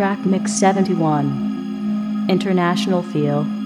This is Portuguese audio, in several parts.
Crack Mix 71. International Feel.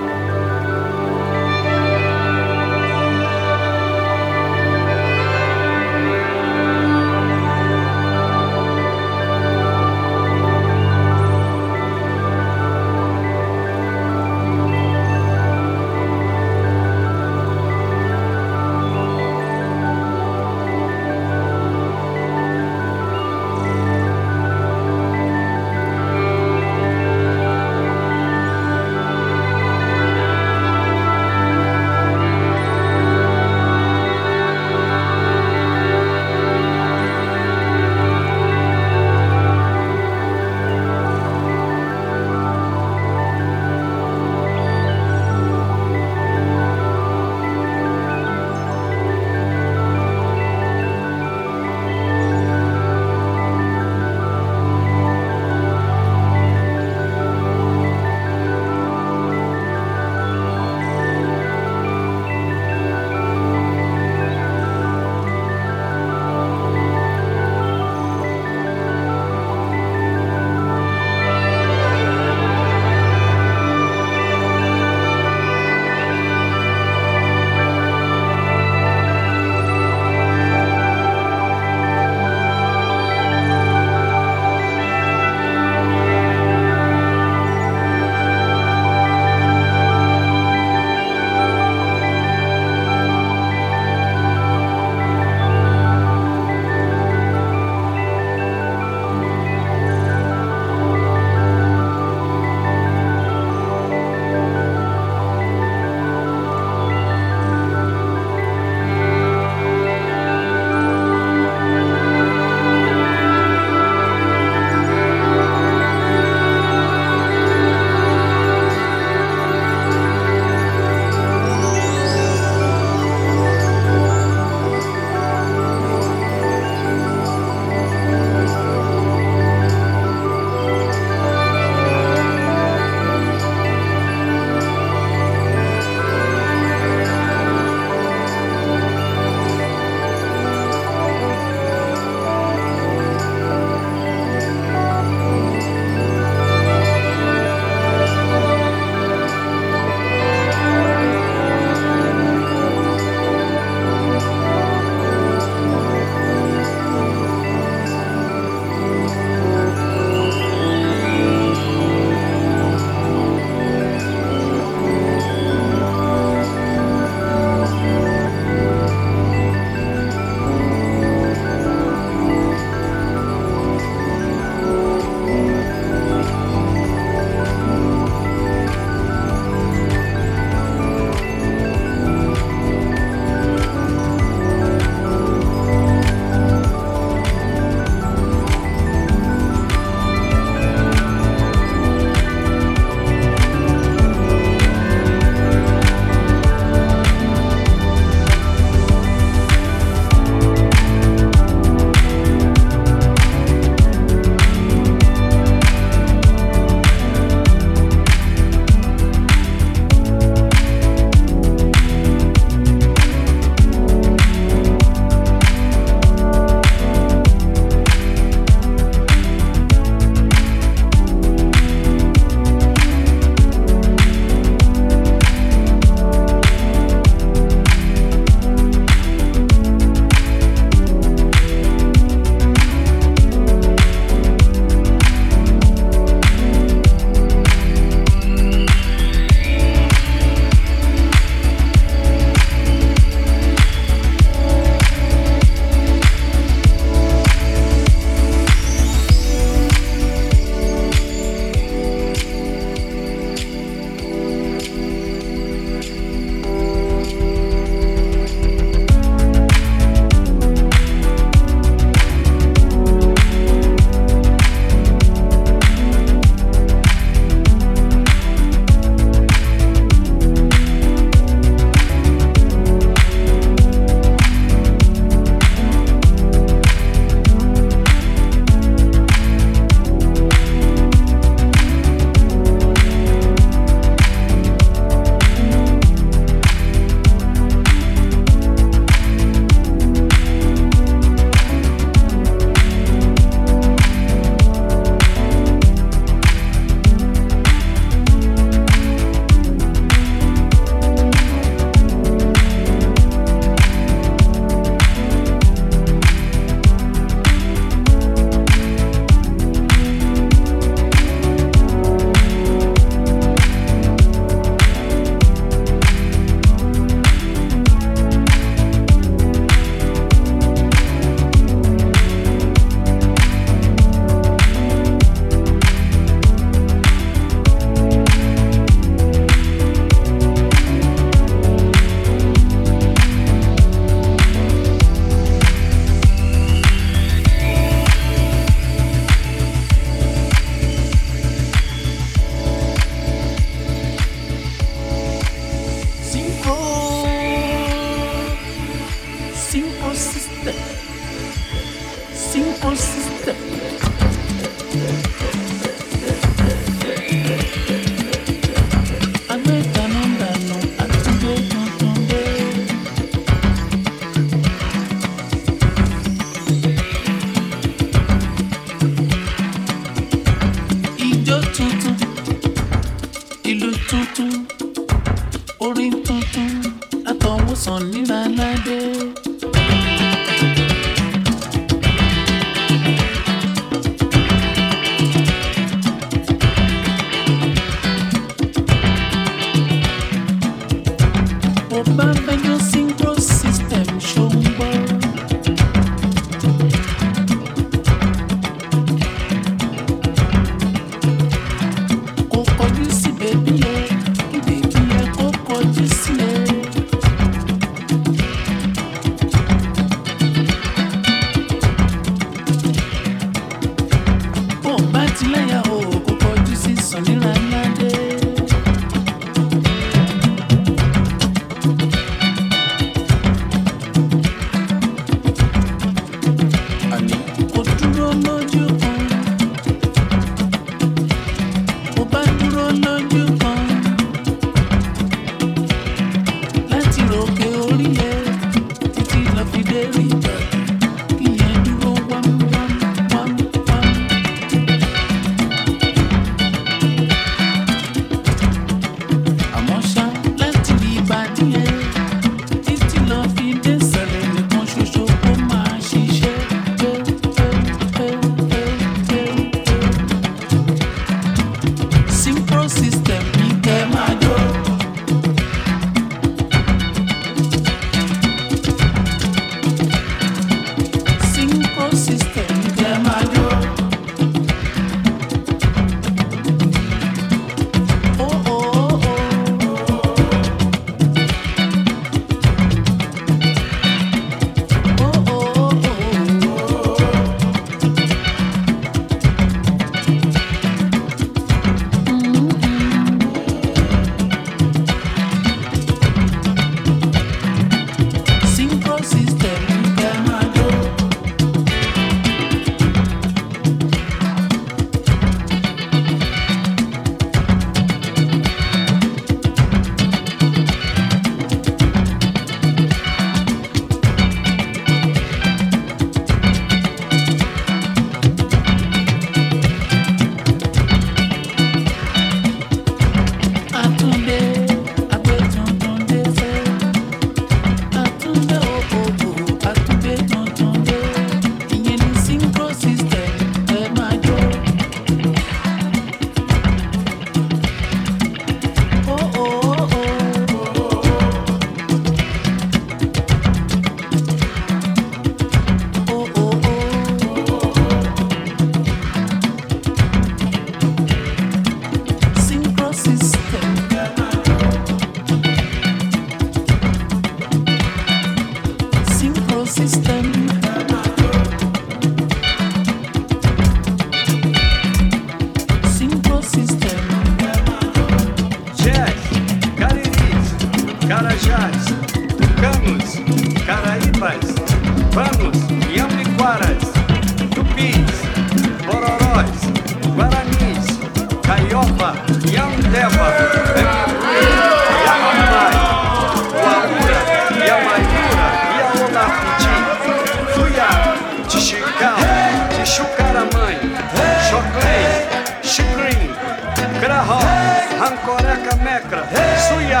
Rancoreca Mecra, Suiá.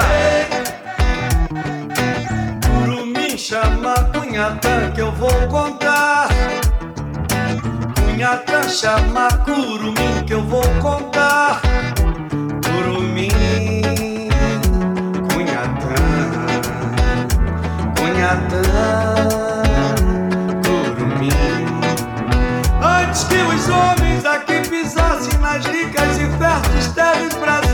Curumim chama Cunhatã que eu vou contar. Cunhatã chama Curumim que eu vou contar. Curumim, Cunhatã, Cunhatã, Curumim. Antes que os homens aqui pisassem nas ricas e férteis terras brasileiras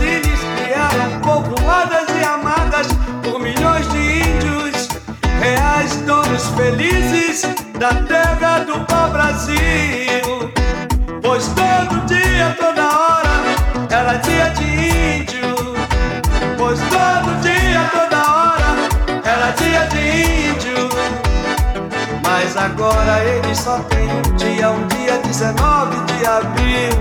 donos felizes da terra do pau-brasil. Pois todo dia, toda hora, era dia de índio. Pois todo dia, toda hora, era dia de índio. Mas agora eles só tem um dia, um dia 19 de abril.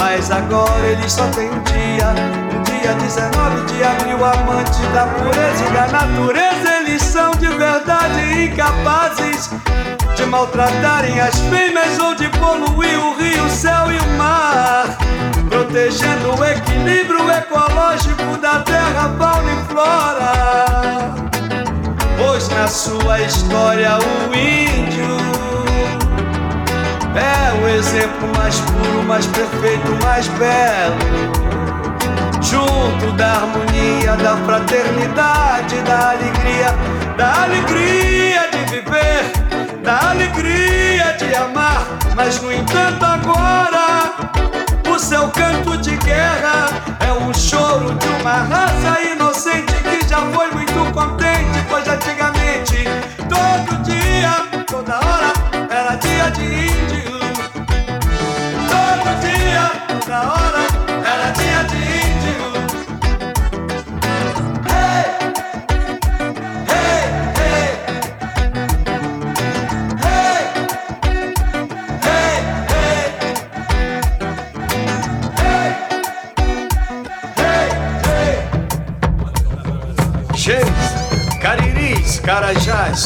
Mas agora eles só tem um dia, um dia 19 de abril. Amante da pureza e da natureza são de verdade incapazes de maltratarem as fêmeas ou de poluir o rio, o céu e o mar, protegendo o equilíbrio ecológico da terra, fauna e flora. Pois na sua história o índio é o exemplo mais puro, mais perfeito, mais belo junto da harmonia, da fraternidade, da alegria, da alegria de viver, da alegria de amar. Mas no entanto, agora o seu canto de guerra é um choro de uma raça inocente que já foi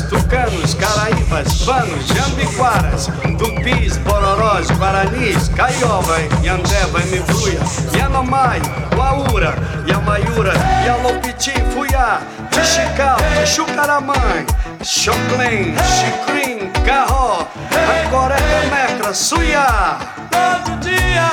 tucanos, caraíbas, vanos, jambiquaras, tupis, bororós, guaranis, caioba, yandeva, mibruia, yanomai, waura, yamaiura, yalopiti, fuyá, tixical, tichucaramãe, choclen, chicrim, garró, acoré, mecra, suiá. Todo dia,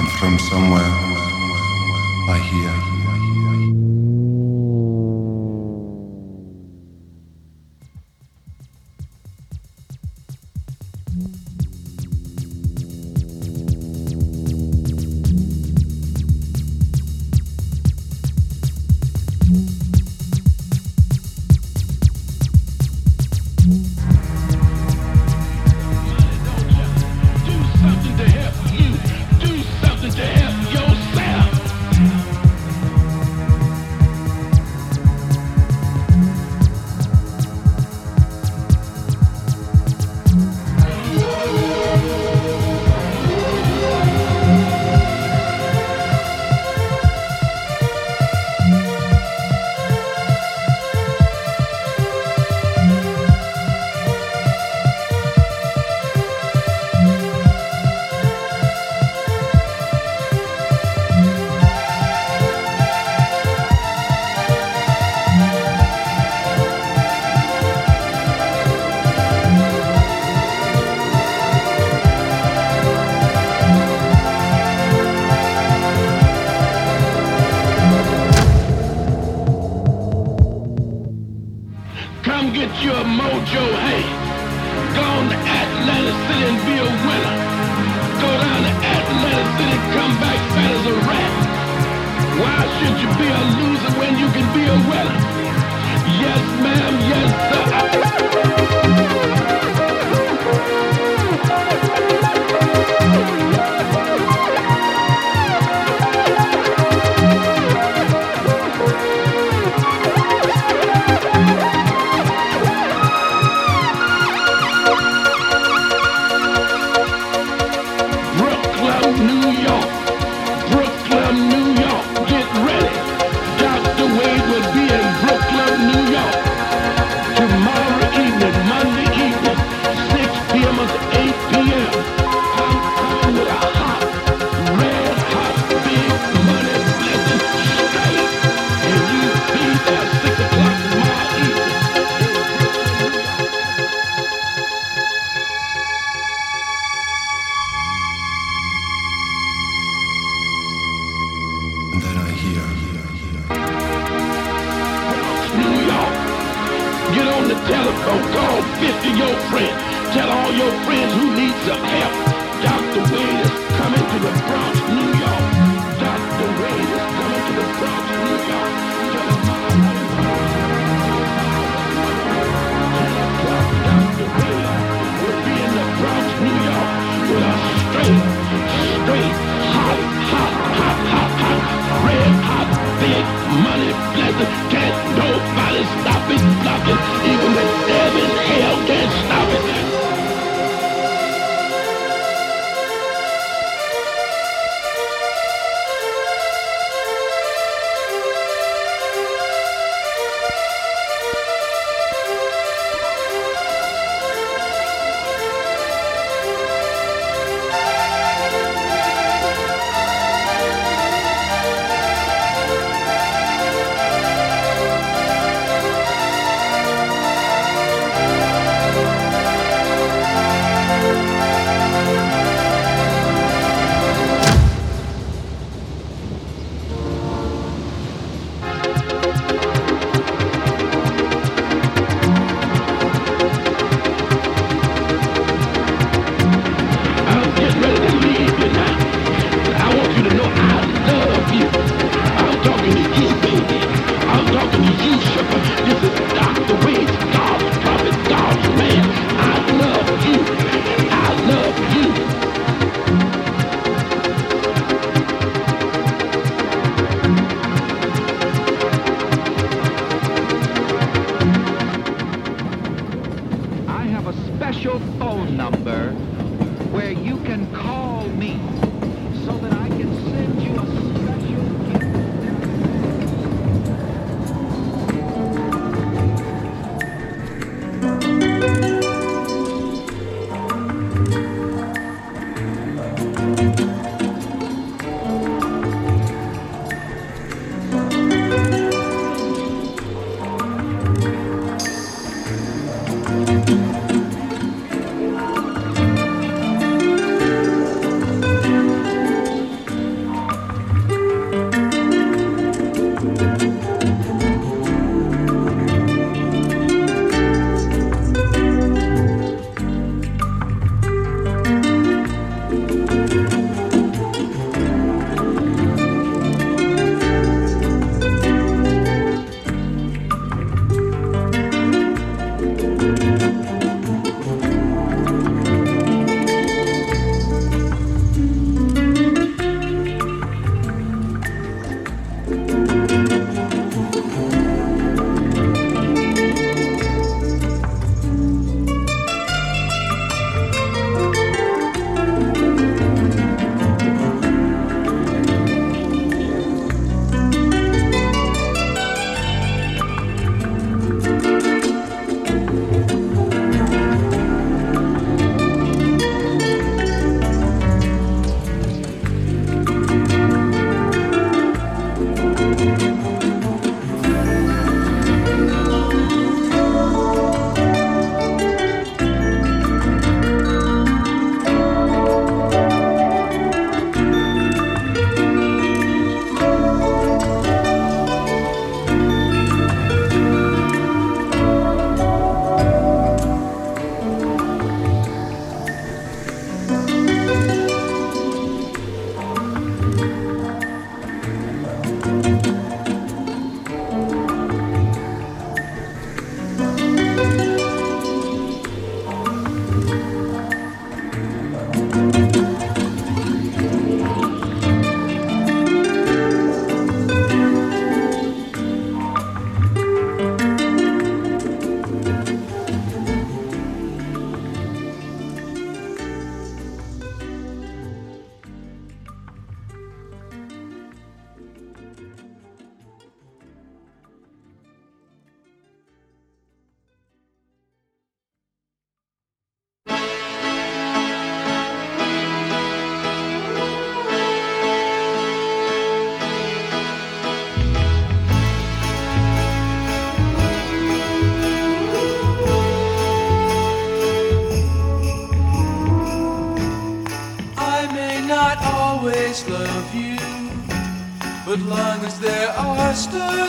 I'm from somewhere I hear.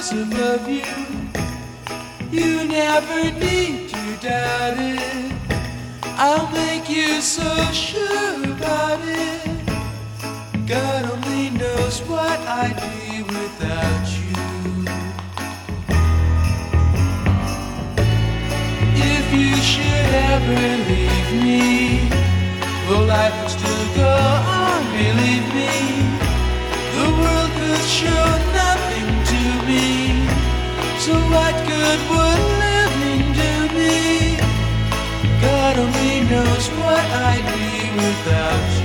Stars above you, you never need to doubt it. I'll make you so sure about it. God only knows what I'd be without you. If you should ever leave me, the life would still go on, believe me. The world could show. So what good would living do me? God only knows what I'd be without you.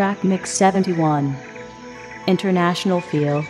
Crack Mix 71. International Feel.